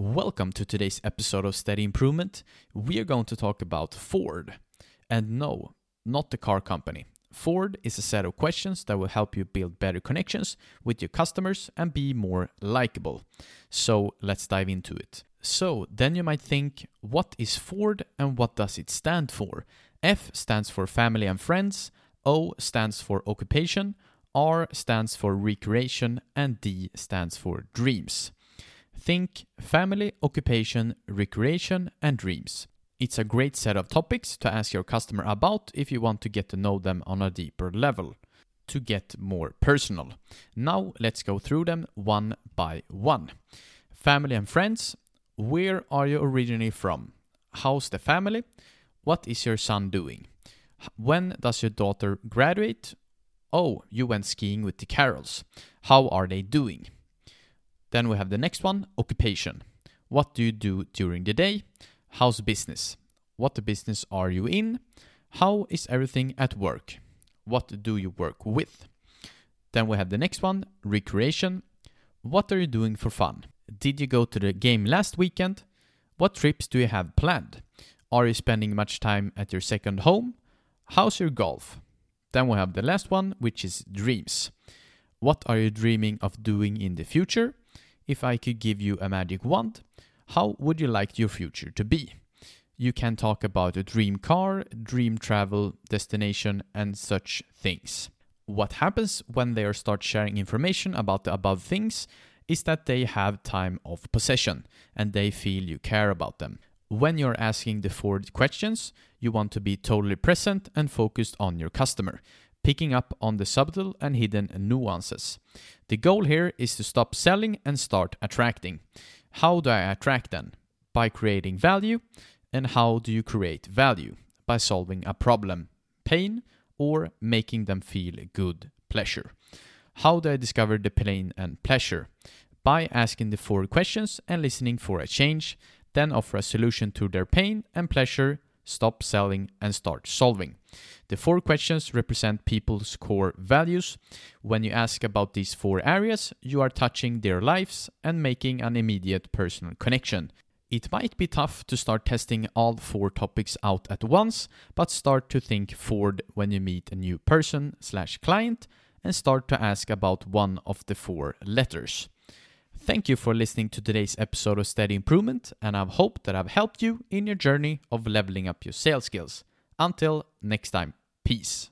Welcome to today's episode of Steady Improvement. We are going to talk about Ford. And no, not the car company. Ford is a set of questions that will help you build better connections with your customers and be more likable. So let's dive into it. So then you might think, what is Ford and what does it stand for? F stands for family and friends, O stands for occupation, R stands for recreation, and D stands for dreams. Think family, occupation, recreation, and dreams. It's a great set of topics to ask your customer about if you want to get to know them on a deeper level, to get more personal. Now let's go through them one by one. Family and friends. Where are you originally from? How's the family? What is your son doing? When does your daughter graduate? Oh, you went skiing with the Carols. How are they doing? Then we have the next one occupation. What do you do during the day? How's business? What business are you in? How is everything at work? What do you work with? Then we have the next one recreation. What are you doing for fun? Did you go to the game last weekend? What trips do you have planned? Are you spending much time at your second home? How's your golf? Then we have the last one, which is dreams. What are you dreaming of doing in the future? If I could give you a magic wand, how would you like your future to be? You can talk about a dream car, dream travel destination, and such things. What happens when they start sharing information about the above things is that they have time of possession and they feel you care about them. When you're asking the Ford questions, you want to be totally present and focused on your customer picking up on the subtle and hidden nuances. The goal here is to stop selling and start attracting. How do I attract then? By creating value. And how do you create value? By solving a problem, pain, or making them feel good pleasure. How do I discover the pain and pleasure? By asking the Ford questions and listening for a change, then offer a solution to their pain and pleasure stop selling, and start solving. The Ford questions represent people's core values. When you ask about these four areas, you are touching their lives and making an immediate personal connection. It might be tough to start testing all four topics out at once, but start to think forward when you meet a new person slash client and start to ask about one of the four letters. Thank you for listening to today's episode of Steady Improvement, and I hope that I've helped you in your journey of leveling up your sales skills. Until next time, peace.